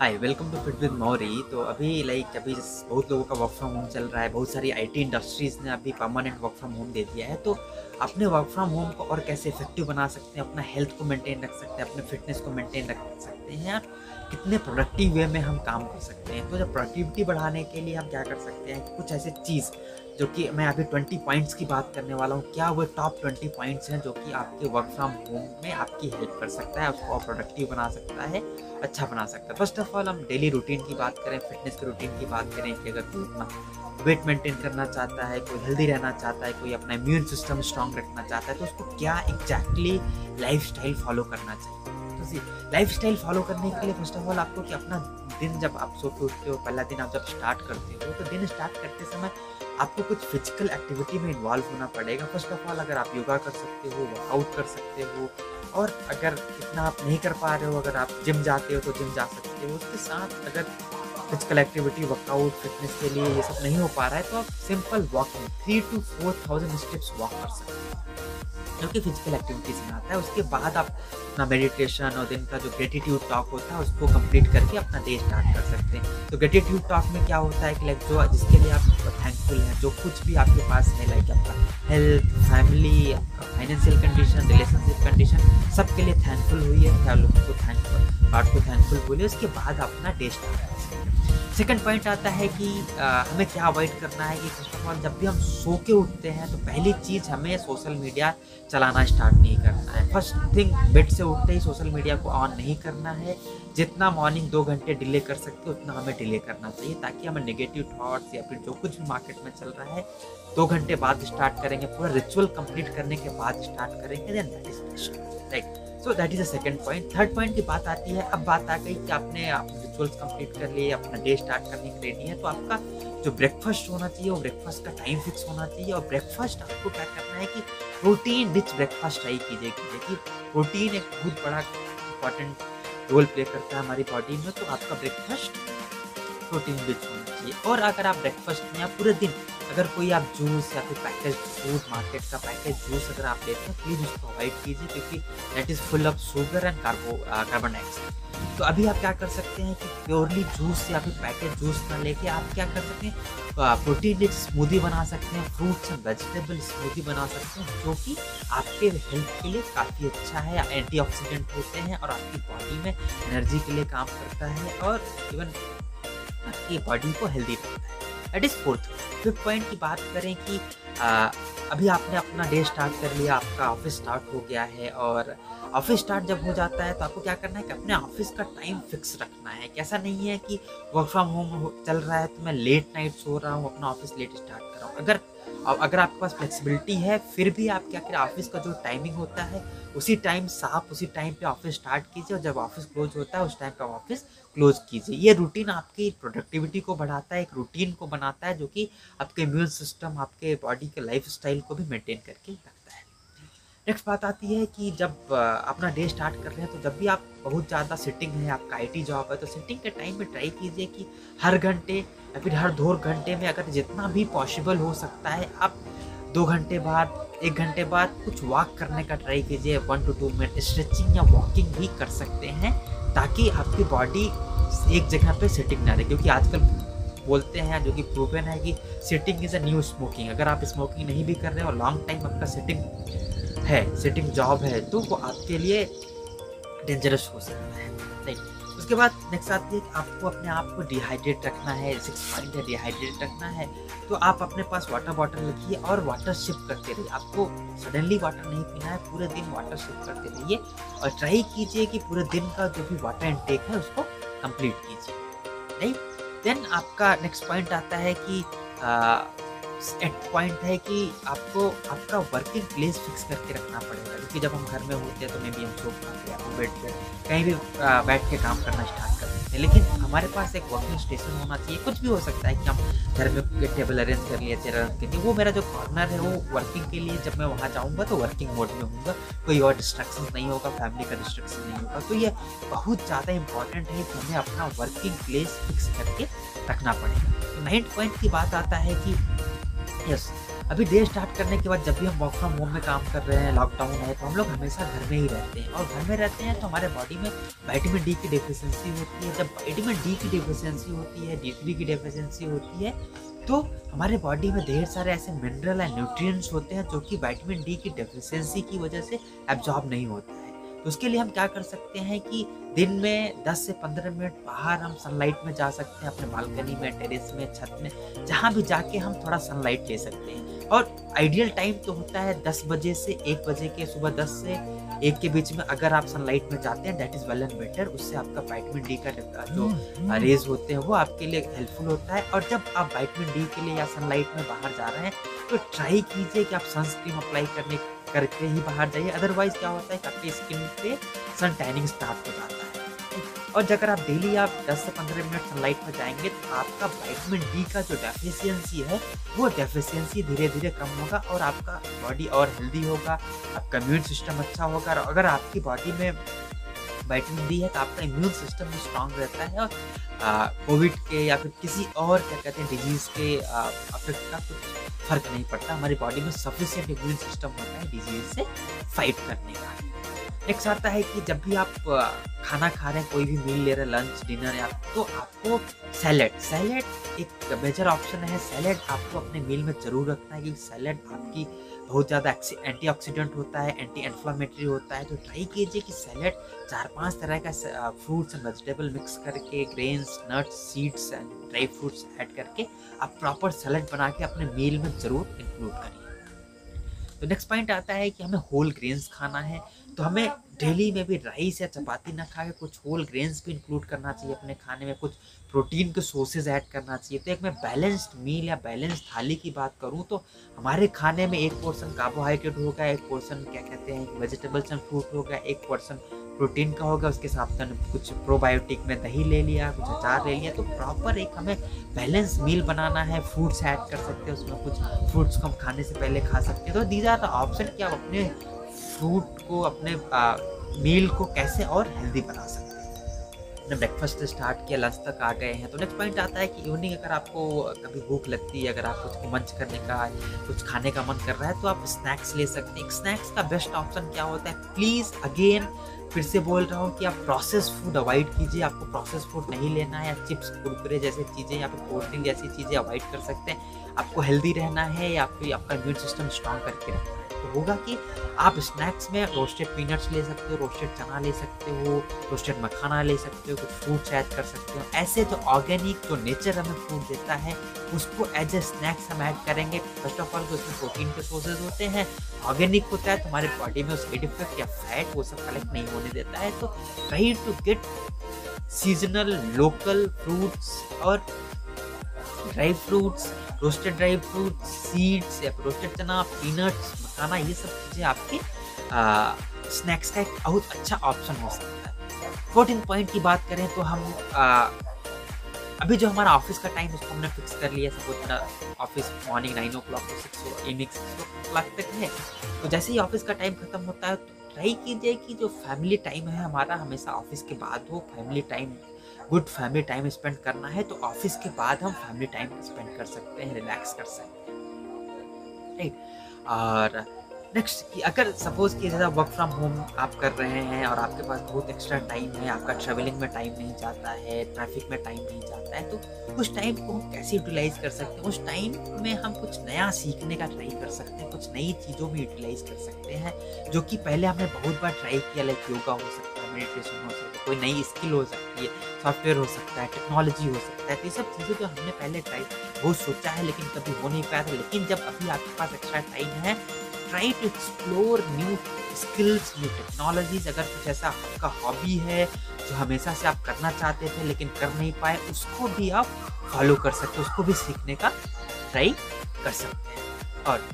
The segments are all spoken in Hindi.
Hi welcome to fit with Mauri तो अभी लाइक अभी बहुत लोगों का वर्क फ्रॉम होम चल रहा है, बहुत सारी आईटी इंडस्ट्रीज़ ने अभी परमानेंट वर्क फ्रॉम होम दे दिया है। तो अपने वर्क फ्रॉम होम को और कैसे इफ़ेक्टिव बना सकते हैं, अपना हेल्थ को मेंटेन रख सकते हैं, अपने फिटनेस को मेंटेन रख सकते हैं और कितने प्रोडक्टिव वे में हम काम कर सकते हैं? तो जब प्रोडक्टिविटी बढ़ाने के लिए हम क्या कर सकते हैं? कुछ ऐसे चीज़ जो कि मैं अभी ट्वेंटी पॉइंट्स की बात करने वाला हूँ। क्या वो टॉप ट्वेंटी पॉइंट्स हैं जो कि आपके वर्क फ्रॉम होम में आपकी हेल्प कर सकता है, उसको प्रोडक्टिव बना सकता है अच्छा बना सकता है। फ़र्स्ट ऑफ़ ऑल हम डेली रूटीन की बात करें फिटनेस के रूटीन की बात करें कि अगर कोई अपना वेट मेंटेन करना चाहता है, कोई हेल्दी रहना चाहता है, कोई अपना इम्यून सिस्टम स्ट्रांग रखना चाहता है तो उसको क्या एग्जैक्टली लाइफ फॉलो करना चाहिए? तो लाइफ स्टाइल फॉलो करने के लिए फ़र्स्ट ऑफ़ ऑल आपको कि अपना दिन जब आप सो के उठते हो, पहला दिन आप जब स्टार्ट करते हो तो दिन स्टार्ट करते समय आपको कुछ फ़िज़िकल एक्टिविटी में इन्वॉल्व होना पड़ेगा। फ़र्स्ट ऑफ़ ऑल अगर आप योगा कर सकते हो वर्कआउट कर सकते हो, और अगर इतना आप नहीं कर पा रहे हो, अगर आप जिम जाते हो तो जिम जा सकते हो। उसके साथ अगर फ़िज़िकल एक्टिविटी वर्कआउट फिटनेस के लिए ये सब नहीं हो पा रहा है तो आप simple walking three two four thousand steps walk कर सकते हो। जो कि फ़िज़िकल एक्टिविटीज़ में आता है। उसके बाद आप अपना मेडिटेशन और दिन का जो ग्रेटिट्यूड टॉक होता है, उसको कंप्लीट करके अपना डे स्टार्ट कर सकते हैं। तो ग्रेटिट्यूड टॉक में क्या होता है कि लाइक जो जिसके लिए आप हैं जो कुछ भी आपके पास है लाइक आपका हेल्थ फैमिली आपका फाइनेंशियल कंडीशन रिलेशनशिप कंडीशन सबके लिए थैंकफुल हुई है। क्या लोगों को थैंकफुल गॉड को थैंकफुल बोले उसके बाद अपना डे स्टार्ट सेकंड पॉइंट आता है कि आ, हमें क्या अवॉइड करना है कि फ़र्स्ट ऑफ़ ऑल जब भी हम सो के उठते हैं तो पहली चीज़ हमें सोशल मीडिया चलाना स्टार्ट नहीं करना है। फ़र्स्ट थिंग बेड से उठते ही सोशल मीडिया को ऑन नहीं करना है। जितना मॉर्निंग दो घंटे डिले कर सकते उतना हमें डिले करना चाहिए ताकि हमें नेगेटिव थाट्स या फिर जो कुछ भी मार्केट में चल रहा है दो घंटे बाद स्टार्ट करेंगे पूरा रिचुअल कंप्लीट करने के बाद स्टार्ट करेंगे then that is right so that is a second point third point की बात आती है अब बात आ गई कि आपने रिचुअल्स कंप्लीट कर लिए, अपना डे स्टार्ट करने के रेडी है तो आपका जो ब्रेकफास्ट होना चाहिए, वो ब्रेकफास्ट का टाइम फिक्स होना चाहिए और ब्रेकफास्ट आपको क्या करना है कि प्रोटीन रिच ब्रेकफास्ट ट्राई कीजिए कीजिए कि प्रोटीन एक बहुत बड़ा इंपॉर्टेंट रोल प्ले करता है हमारी बॉडी में तो आपका ब्रेकफास्ट प्रोटीन रिच होना चाहिए। और अगर आप ब्रेकफास्ट में या पूरे दिन अगर कोई आप जूस या फिर पैकेज फ़ूड मार्केट का पैकेज जूस अगर आप लेते हैं प्लीज़ उसको अवॉइड कीजिए, क्योंकि that is full of sugar and carbo carbon dioxide तो अभी आप क्या कर सकते हैं कि प्योरली जूस या फिर पैकेट जूस ना लेके आप क्या कर सकते हैं प्रोटीन रिच स्मूदी बना सकते हैं, फ्रूट्स एंड वेजिटेबल स्मूदी बना सकते हैं, जो कि आपके हेल्थ के लिए काफ़ी अच्छा है, एंटीऑक्सीडेंट होते हैं और आपकी बॉडी में एनर्जी के लिए काम करता है और इवन आपकी बॉडी को हेल्दी रखता है। It is fourth fifth point की बात करें कि आ, अभी आपने अपना डे स्टार्ट कर लिया आपका ऑफ़िस स्टार्ट हो गया है और ऑफ़िस स्टार्ट जब हो जाता है तो आपको क्या करना है कि अपने ऑफ़िस का टाइम फिक्स रखना है। कैसा नहीं है कि वर्क फ्रॉम होम चल रहा है तो मैं लेट नाइट सो रहा हूँ अपना ऑफ़िस लेट स्टार्ट कर रहा हूँ। अगर अगर आपके पास फ्लेक्सिबिलिटी है, फिर भी आप क्या करें ऑफ़िस का जो टाइमिंग होता है, उसी टाइम साफ़, उसी टाइम पे ऑफ़िस स्टार्ट कीजिए और जब ऑफ़िस क्लोज होता है, उस टाइम पे ऑफ़िस क्लोज कीजिए। ये रूटीन आपकी प्रोडक्टिविटी को बढ़ाता है, एक रूटीन को बनाता है, जो कि आपके इम्यून सिस्टम आपके बॉडी के लाइफ स्टाइल को भी मेंटेन करके रखता है। नेक्स्ट बात आती है कि जब अपना डे स्टार्ट कर रहे हैं तो जब भी आप बहुत ज़्यादा सिटिंग है, आपका आई जॉब है तो सिटिंग के टाइम में ट्राई कीजिए कि हर घंटे या फिर हर दो घंटे में अगर जितना भी पॉसिबल हो सकता है, आप दो घंटे बाद, एक घंटे बाद कुछ वॉक करने का ट्राई कीजिए one two two minute stretching या वॉकिंग भी कर सकते हैं, ताकि आपकी बॉडी एक जगह पे सिटिंग ना रहे, क्योंकि आजकल बोलते हैं, जो कि प्रूवन है कि sitting is a new smoking अगर आप स्मोकिंग नहीं भी कर रहे हो लॉन्ग टाइम आपका सिटिंग है सिटिंग जॉब है तो वो आपके लिए डेंजरस हो सकता है। राइट उसके बाद नेक्स्ट आती है कि आपको अपने आप को डिहाइड्रेट रखना है सिक्स पॉइंट है डिहाइड्रेट रखना है तो आप अपने पास वाटर बॉटल रखिए और वाटर शिप करते रहिए। आपको सडनली वाटर नहीं पीना है, पूरे दिन वाटर शिप करते रहिए और ट्राई कीजिए कि पूरे दिन का जो भी वाटर इनटेक है उसको कंप्लीट कीजिए। राइट देन आपका नेक्स्ट पॉइंट आता है कि एक पॉइंट है कि आपको आपका वर्किंग प्लेस फिक्स करके रखना पड़ेगा। क्योंकि जब हम घर में होते हैं तो मे भी हम सो पाते हैं बैठ कर कहीं भी बैठ के काम करना स्टार्ट कर सकते हैं। लेकिन हमारे पास एक वर्किंग स्टेशन होना चाहिए। कुछ भी हो सकता है कि हम घर में टेबल अरेंज कर लिए चेयर अरेंज कर लिए। वो मेरा जो कॉर्नर है, वो वर्किंग के लिए जब मैं वहाँ जाऊँगा तो वर्किंग मोड में हूँगा कोई और डिस्ट्रक्शन नहीं होगा फैमिली का डिस्ट्रक्शन नहीं होगा। तो ये बहुत ज़्यादा इंपॉर्टेंट है कि हमें अपना वर्किंग प्लेस फिक्स करके रखना पड़ेगा। तो नाइन्थ पॉइंट की बात आता है कि यस अभी डे स्टार्ट करने के बाद जब भी हम वर्क फ्रॉम होम में काम कर रहे हैं लॉकडाउन है तो हम लोग हमेशा घर में ही रहते हैं। और घर में रहते हैं तो हमारे बॉडी में वाइटामिन डी की डिफिशियंसी होती है। जब वाइटामिन डी की डिफिशियंसी होती है डी थ्री की डिफिशियंसी होती है तो हमारे बॉडी में ढेर सारे ऐसे मिनरल एंड न्यूट्रिएंट्स होते हैं जो कि वाइटामिन डी की डेफिशिएंसी की वजह से एब्जॉर्ब नहीं होता। तो उसके लिए हम क्या कर सकते हैं कि दिन में 10 से 15 मिनट बाहर हम सनलाइट में जा सकते हैं अपने बालकनी में टेरेस में छत में जहाँ भी जाके हम थोड़ा सनलाइट ले सकते हैं और आइडियल टाइम तो होता है 10 बजे से 1 बजे के सुबह 10 से एक के बीच में अगर आप सनलाइट में जाते हैं that is well and better उससे आपका वाइटमिन डी का जो रेज हम्म। होते हैं वो आपके लिए हेल्पफुल होता है और जब आप वाइटमिन डी के लिए या सनलाइट में बाहर जा रहे हैं तो ट्राई कीजिए कि आप सनस्क्रीन अप्लाई करने करके ही बाहर जाइए अदरवाइज़ क्या होता है कि आपकी स्किन पे सन टैनिंग स्टार्ट हो जाता है। और अगर आप डेली आप 10 से 15 मिनट सनलाइट में जाएँगे तो आपका वाइटमिन डी का जो डेफिशिएंसी है, वो डेफिशिएंसी धीरे धीरे कम होगा और आपका बॉडी और हेल्दी होगा, आपका इम्यून सिस्टम अच्छा होगा। और अगर आपकी बॉडी में वाइटमिन डी है तो आपका इम्यून सिस्टम भी स्ट्रांग रहता है और कोविड के या फिर किसी और, क्या कहते हैं डिज़ीज़ के अफेक्ट का कुछ फ़र्क नहीं पड़ता। हमारी बॉडी में सफिशियंट इम्यून सिस्टम होता है डिज़ीज़ से फाइट करने का। नेक्स्ट आता है कि जब भी आप खाना खा रहे हैं, कोई भी मील ले रहे हैं लंच डिनर या तो आपको सैलेड सैलेड एक मेजर ऑप्शन है। सैलेड आपको अपने मील में ज़रूर रखना है, क्योंकि सैलेड आपकी बहुत ज़्यादा एंटी ऑक्सीडेंट होता है एंटी इन्फ्लामेटरी होता है तो ट्राई कीजिए कि सैलेड चार पाँच तरह का फ्रूट्स एंड वेजिटेबल मिक्स करके grains nuts seeds and dry fruits add करके आप प्रॉपर सैलेड बना के अपने मील में ज़रूर इंक्लूड करिए। तो नेक्स्ट पॉइंट आता है कि हमें होल ग्रेन्स खाना है तो हमें डेली में भी राइस या चपाती ना खा के कुछ होल ग्रेन्स भी इंक्लूड करना चाहिए अपने खाने में, कुछ प्रोटीन के सोर्सेज ऐड करना चाहिए। तो एक मैं बैलेंस्ड मील या बैलेंस थाली की बात करूँ तो हमारे खाने में एक पोर्सन कार्बोहाइड्रेट होगा, एक पोर्सन क्या कहते हैं वेजिटेबल्स एंड फ्रूट होगा, एक पोर्सन प्रोटीन का होगा, उसके साथ कुछ प्रोबायोटिक में दही ले लिया, कुछ अचार ले लिया तो प्रॉपर एक हमें बैलेंस मील बनाना है फ्रूट्स ऐड कर सकते हैं, उसमें कुछ फ्रूट्स को हम खाने से पहले खा सकते हैं। तो दीज आर द ऑप्शन कि आप अपने फ्रूट को, अपने मील को कैसे और हेल्दी बना अपने ब्रेकफास्ट से स्टार्ट किया लंच तक आ गए हैं तो नेक्स्ट पॉइंट आता है कि इवनिंग अगर आपको कभी भूख लगती है, अगर आप कुछ मंच करने का, कुछ खाने का मन कर रहा है तो आप स्नैक्स ले सकते हैं। स्नैक्स का बेस्ट ऑप्शन क्या होता है? प्लीज़ अगेन फिर से बोल रहा हूँ कि आप प्रोसेस फ़ूड अवॉइड कीजिए। आपको प्रोसेस फ़ूड नहीं लेना है या चिप्स कुरकुरे जैसे चीज़ें या फिर कोल्ड जैसी चीज़ें अवॉइड कर सकते हैं। आपको हेल्दी रहना है या फिर आपका इम्यून सिस्टम स्ट्रॉन्ग करके रखना है। होगा कि आप स्नैक्स में रोस्टेड पीनट्स ले सकते हो रोस्टेड चना ले सकते हो रोस्टेड मखाना ले सकते हो, कुछ फ्रूट्स ऐड कर सकते हो। ऐसे जो ऑर्गेनिक जो नेचर हमें फ़ूड देता है, उसको एज ए स्नैक्स हम ऐड करेंगे। फ़र्स्ट ऑफ़ ऑल तो उसमें प्रोटीन के सोर्सेज होते हैं। ऑर्गेनिक होता है तो हमारे बॉडी में साइड इफ़ेक्ट या फैट वो सब कलेक्ट नहीं होने देता है। तो try to get seasonal local fruits और dry fruits roasted dry fruit seeds या रोस्टेड चना पीनट्स मखाना ये सब चीज़ें आपके स्नैक्स का एक बहुत अच्छा ऑप्शन हो सकता है। फोर्टीन पॉइंट की बात करें तो हम आ, अभी जो हमारा ऑफ़िस का टाइम उसको हमने फिक्स कर लिया सपोज़ मेरा office morning nine o'clock to six evening six o'clock तक है। तो जैसे ही ऑफ़िस का टाइम खत्म होता है तो ट्राई कीजिए कि जो फैमिली टाइम है हमारा हमेशा ऑफ़िस के बाद हो family time good family time spend करना है तो ऑफ़िस के बाद हम फैमिली टाइम स्पेंड कर सकते हैं रिलैक्स कर सकते हैं। राइट और नेक्स्ट कि अगर सपोज़ कि जैसा वर्क फ्रॉम होम आप कर रहे हैं और आपके पास बहुत एक्स्ट्रा टाइम है, आपका ट्रैवलिंग में टाइम नहीं जाता है ट्रैफ़िक में टाइम नहीं जाता है तो उस टाइम को हम कैसे यूटिलाइज कर सकते हैं? उस टाइम में हम कुछ नया सीखने का ट्राई कर सकते हैं, कुछ नई चीज़ों में यूटिलाइज कर सकते हैं, जो कि पहले हमने बहुत बार ट्राई किया लाइक योगा हो सकता है मेडिटेशन हो सकता है, कोई नई स्किल हो सकती है सॉफ्टवेयर हो सकता है टेक्नोलॉजी हो सकता है तो ये सब चीज़ें जो हमने पहले ट्राई बहुत सोचा है, लेकिन कभी हो नहीं पाया था। लेकिन जब अभी आपके पास एक्स्ट्रा टाइम है try to explore new skills new technologies अगर कुछ ऐसा आपका हॉबी है, जो हमेशा से आप करना चाहते थे, लेकिन कर नहीं पाए, उसको भी आप फॉलो कर सकते हो, उसको भी सीखने का ट्राई कर सकते हैं। और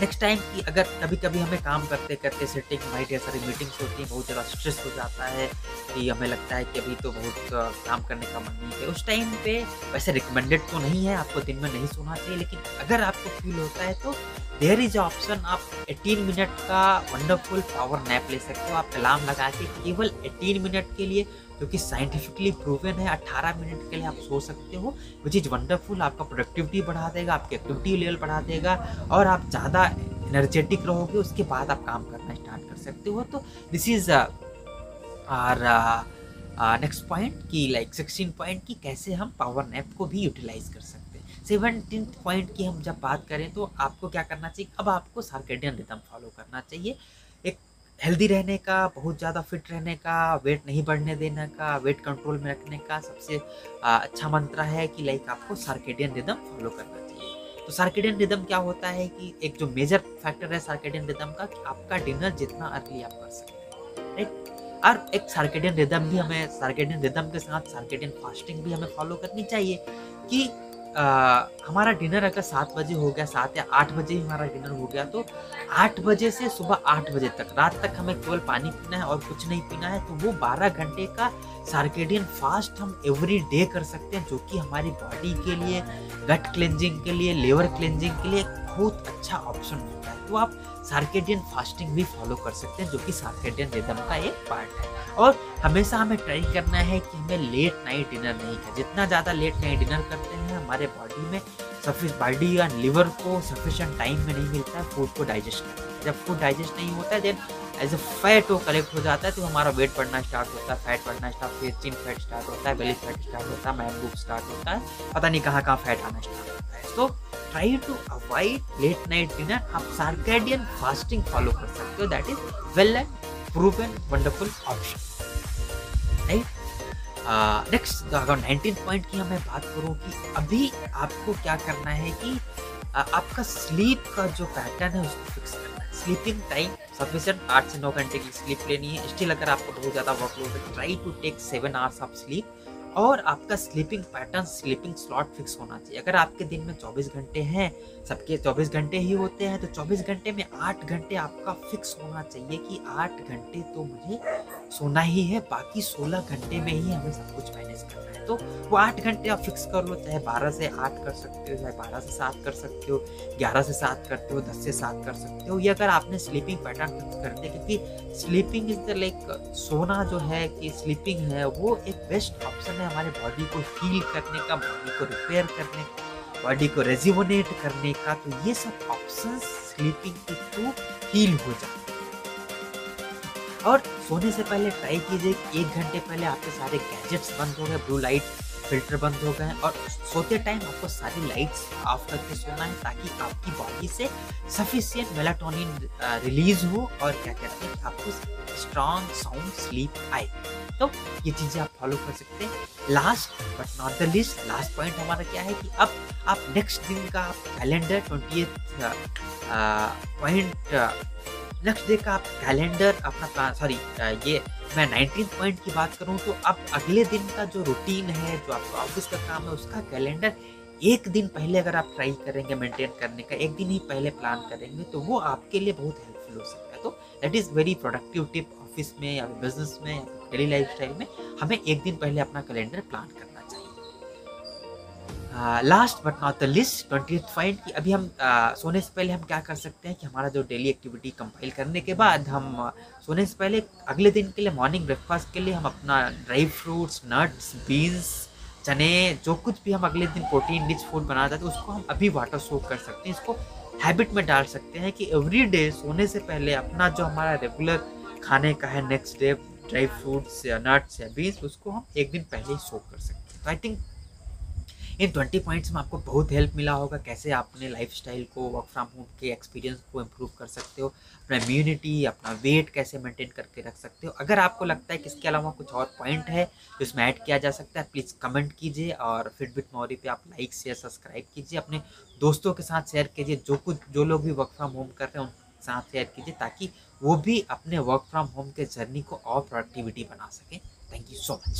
नेक्स्ट टाइम कि अगर कभी कभी हमें काम करते करते सेटिंग हमारी ढेर सारी मीटिंग्स होती हैं, बहुत ज़्यादा स्ट्रेस हो जाता है कि हमें लगता है कि अभी तो बहुत काम करने का मन नहीं है। उस टाइम पे वैसे रिकमेंडेड तो नहीं है, आपको दिन में नहीं सोना चाहिए, लेकिन अगर आपको फील होता है तो देर इज़ ऑप्शन आप 18 मिनट का वंडरफुल पावर नैप ले सकते हो। आप अलार्म लगा के केवल 18 मिनट के लिए जो कि साइंटिफिकली प्रूवन है 18 मिनट के लिए आप सो सकते हो विच इज़ वंडरफुल आपका प्रोडक्टिविटी बढ़ा देगा, आपकी एक्टिविटी लेवल बढ़ा देगा, और आप ज़्यादा एनर्जेटिक रहोगे, उसके बाद आप काम करना स्टार्ट कर सकते हो। तो this is our next point की लाइक सिक्सटीन पॉइंट की कैसे हम पावर नैप को भी यूटिलाइज कर सकते हैं। सेवनटीन पॉइंट की हम जब बात करें तो आपको क्या करना चाहिए? अब आपको सार्केडियन रिदम फॉलो करना चाहिए। हेल्दी रहने का, बहुत ज़्यादा फिट रहने का वेट नहीं बढ़ने देने का वेट कंट्रोल में रखने का सबसे अच्छा मंत्र है कि लाइक आपको सार्केडियन रिदम फॉलो करना चाहिए। तो सार्केडियन रिदम क्या होता है कि एक जो मेजर फैक्टर है सार्केडियन रिदम का कि आपका डिनर जितना अर्ली आप कर सकते हैं राइट और एक सार्केडियन रिदम भी हमें सार्केडियन रिदम के साथ सार्केडियन फास्टिंग भी हमें फॉलो करनी चाहिए कि आ, हमारा डिनर अगर सात बजे हो गया सात या आठ बजे ही हमारा डिनर हो गया तो आठ बजे से सुबह आठ बजे तक रात तक हमें केवल पानी पीना है और कुछ नहीं पीना है तो वो बारह घंटे का सार्केडियन फास्ट हम एवरी डे कर सकते हैं जो कि हमारी बॉडी के लिए गट क्लेंजिंग के लिए लेवर क्लेंजिंग के लिए बहुत अच्छा ऑप्शन होता है। तो आप सार्केडियन फास्टिंग भी फॉलो कर सकते हैं, जो कि सार्केडियन रिदम का एक पार्ट है। और हमेशा हमें ट्राई करना है कि हमें लेट नाइट डिनर नहीं करें जितना ज़्यादा लेट नाइट डिनर करते हैं, हमारे बॉडी में सफिश बॉडी या लिवर को सफिशेंट टाइम में नहीं मिलता है फ़ूड को डाइजेस्ट करने जब फ़ूड डाइजेस्ट नहीं होता है देन एज ए फैट वो कलेक्ट हो जाता है तो हमारा वेट बढ़ना स्टार्ट होता है फैट बढ़ना स्टार्ट फिर चिन फैट स्टार्ट होता है बेली फैट स्टार्ट होता है मैन स्टार्ट होता है, पता नहीं कहाँ कहाँ फैट आना स्टार्ट होता है। तो try to avoid late night dinner आप सार्केडियन फास्टिंग फॉलो कर सकते हो. That is well and proven wonderful option right next अगर नाइनटीन पॉइंट की मैं बात करूँ कि अभी आपको क्या करना है कि uh, आपका स्लीप का जो पैटर्न है उसको फिक्स करना है. स्लीपिंग टाइम सफिशिएंट आठ से नौ घंटे की स्लीप लेनी है. स्टिल अगर आपको बहुत ज़्यादा वर्कलोड है try to take seven hours of sleep और आपका sleeping pattern sleeping slot fix होना चाहिए। अगर आपके दिन में 24 घंटे हैं, सबके 24 घंटे ही होते हैं तो 24 घंटे में 8 घंटे आपका फिक्स होना चाहिए कि 8 घंटे तो मुझे सोना ही है, बाकी 16 घंटे में ही हमें सब कुछ मैनेज करना है। तो वो आठ घंटे आप फिक्स कर लो, चाहे बारह से आठ कर सकते हो, चाहे बारह से सात कर सकते हो, ग्यारह से सात करते हो, दस से सात कर सकते हो, ये अगर आपने स्लीपिंग पैटर्न फिक्स कर दिया, क्योंकि स्लीपिंग इज़ द लाइक सोना जो है कि स्लीपिंग है, वो एक बेस्ट ऑप्शन है हमारे बॉडी को हील करने का बॉडी को रिपेयर करने का बॉडी को रेजिवोनेट करने का। तो ये सब ऑप्शन स्लीपिंग के थ्रू हील हो जाते हैं। और सोने से पहले ट्राई कीजिए एक घंटे पहले आपके सारे गैजेट्स बंद हो गए ब्लू लाइट फ़िल्टर बंद हो गए और सोते टाइम आपको सारी लाइट्स ऑफ़ करके सोना है ताकि आपकी बॉडी से सफिशियंट मेलाटोनिन रिलीज़ हो और क्या कहते हैं, आपको स्ट्रॉन्ग साउंड स्लीप आए। तो ये चीज़ें आप फॉलो कर सकते हैं। Last but not the list last point हमारा क्या है कि अब आप नेक्स्ट दिन का calendar twenty point next day का आप कैलेंडर अपना सॉरी ये मैं नाइनटीन पॉइंट की बात करूँ तो अब अगले दिन का जो रूटीन है, जो आपका ऑफ़िस का काम है, उसका कैलेंडर एक दिन पहले अगर आप ट्राई करेंगे मेंटेन करने का, एक दिन ही पहले प्लान करेंगे तो वो आपके लिए बहुत हेल्पफुल हो सकता है। तो that is very productive tip office में या बिज़नेस में या डेली लाइफ में, हमें एक दिन पहले अपना कैलेंडर प्लान करना last but not the list twenty point कि अभी हम uh, सोने से पहले हम क्या कर सकते हैं कि हमारा जो डेली एक्टिविटी कंपाइल करने के बाद हम सोने से पहले अगले दिन के लिए मॉर्निंग ब्रेकफास्ट के लिए हम अपना ड्राई फ्रूट्स नट्स बीन्स चने जो कुछ भी हम अगले दिन प्रोटीन रिच फ़ूड बनाते हैं तो उसको हम अभी वाटर सोक कर सकते हैं। इसको हैबिट में डाल सकते हैं कि एवरी डे सोने से पहले अपना जो हमारा रेगुलर खाने का है नेक्स्ट डे ड्राई फ्रूट्स या नट्स या बीन्स उसको हम एक दिन पहले ही सोक कर सकते हैं। तो I think in twenty points में आपको बहुत हेल्प मिला होगा, कैसे आप अपने लाइफ को वर्क फ्रॉम होम के एक्सपीरियंस को इम्प्रूव कर सकते हो, अपना इम्यूनिटी अपना वेट कैसे मेंटेन करके रख सकते हो। अगर आपको लगता है कि इसके अलावा कुछ और पॉइंट है जो इसमें ऐड किया जा सकता है प्लीज़ कमेंट कीजिए और फिटबिट मौरी पे आप लाइक शेयर सब्सक्राइब कीजिए। अपने दोस्तों के साथ शेयर कीजिए, जो कुछ, जो लोग भी वर्क फ्रॉम होम कर रहे हैं, उनके साथ शेयर कीजिए ताकि वो भी अपने वर्क फ्रॉम होम के जर्नी को और प्रोडक्टिविटी बना सकें। Thank you so much